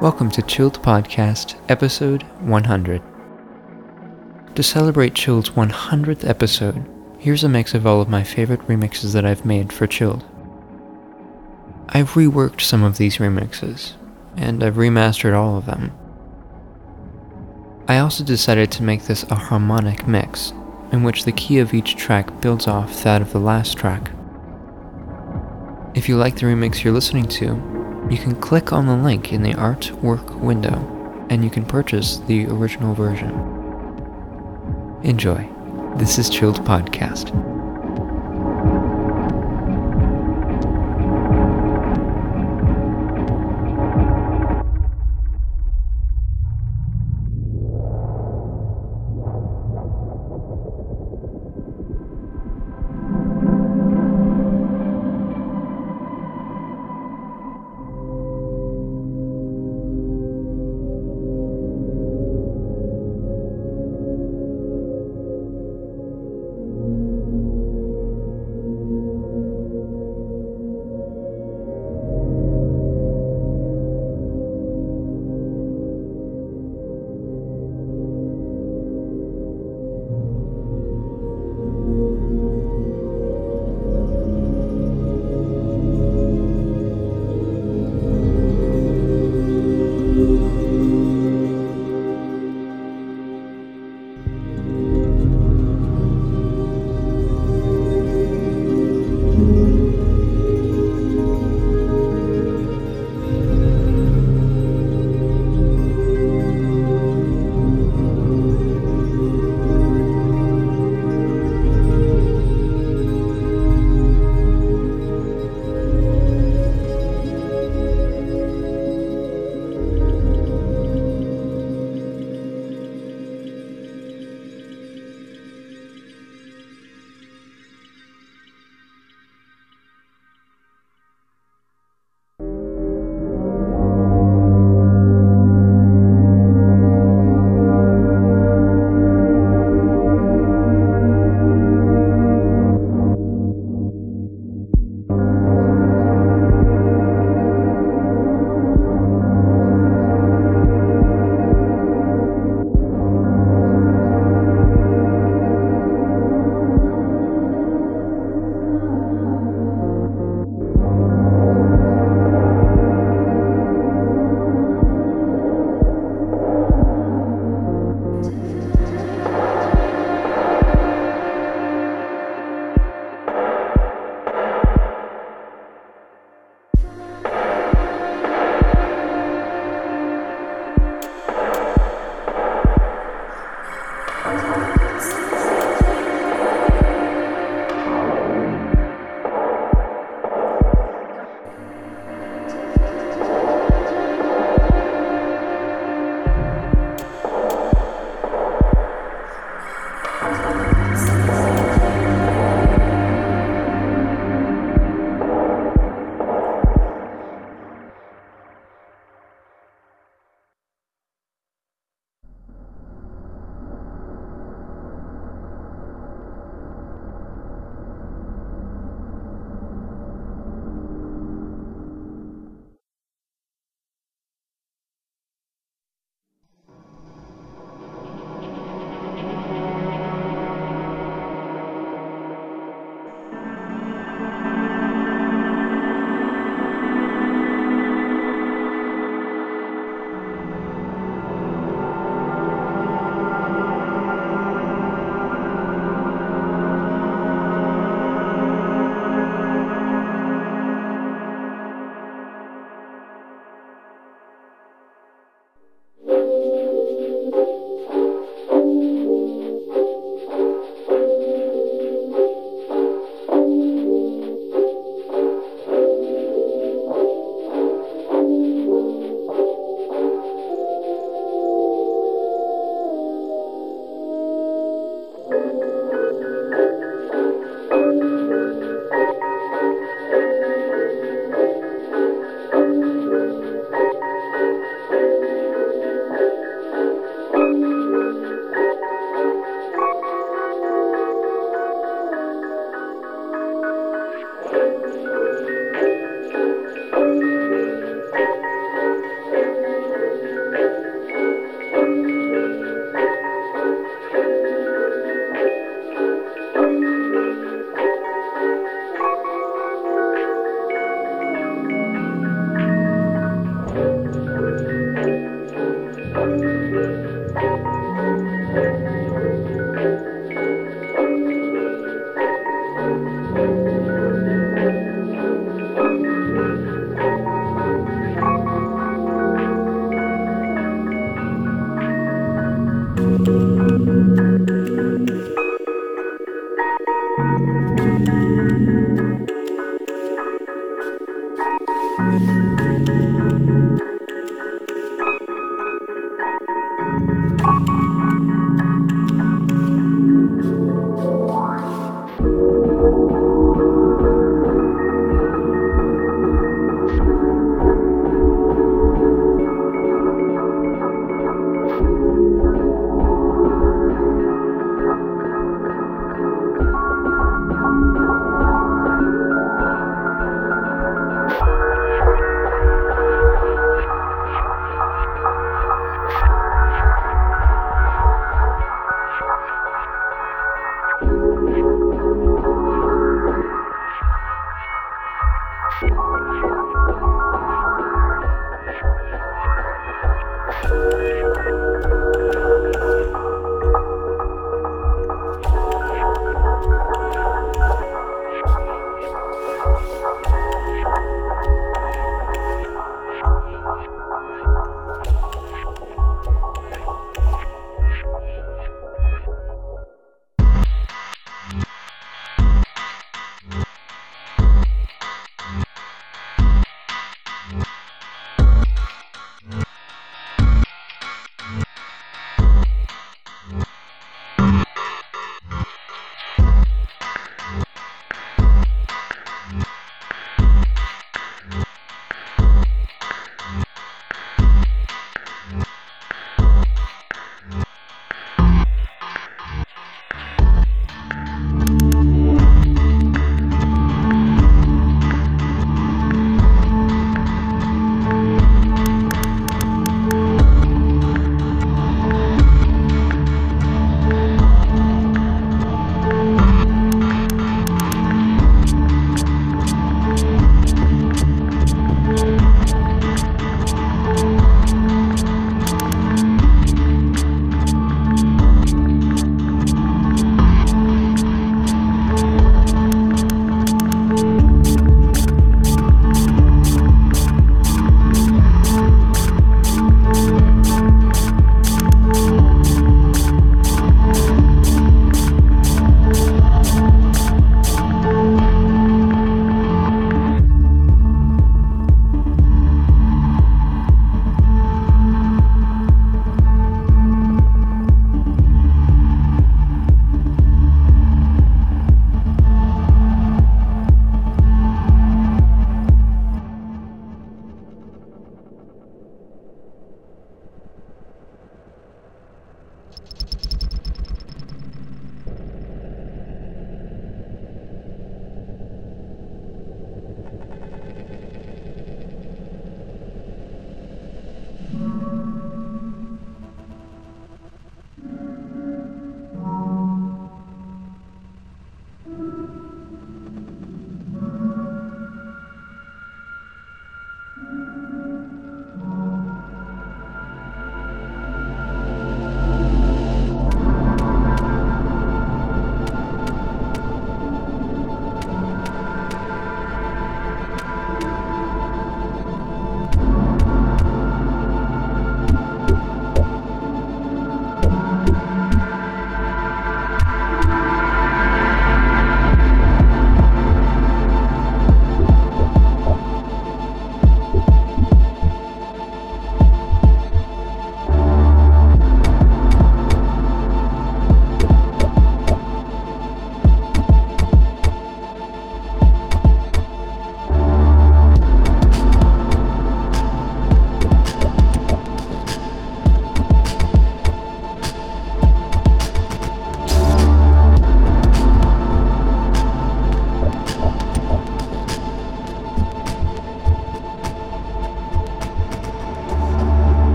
Welcome to Chilled Podcast, episode 100. To celebrate Chilled's 100th episode, here's a mix of all of my favorite remixes that I've made for Chilled. I've reworked some of these remixes, and I've remastered all of them. I also decided to make this a harmonic mix, in which the key of each track builds off that of the last track. If you like the remix you're listening to, you can click on the link in the artwork window and you can purchase the original version. Enjoy. This is Chilled Podcast.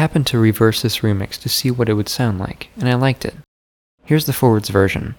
Happened to reverse this remix to see what it would sound like, and I liked it. Here's the forwards version.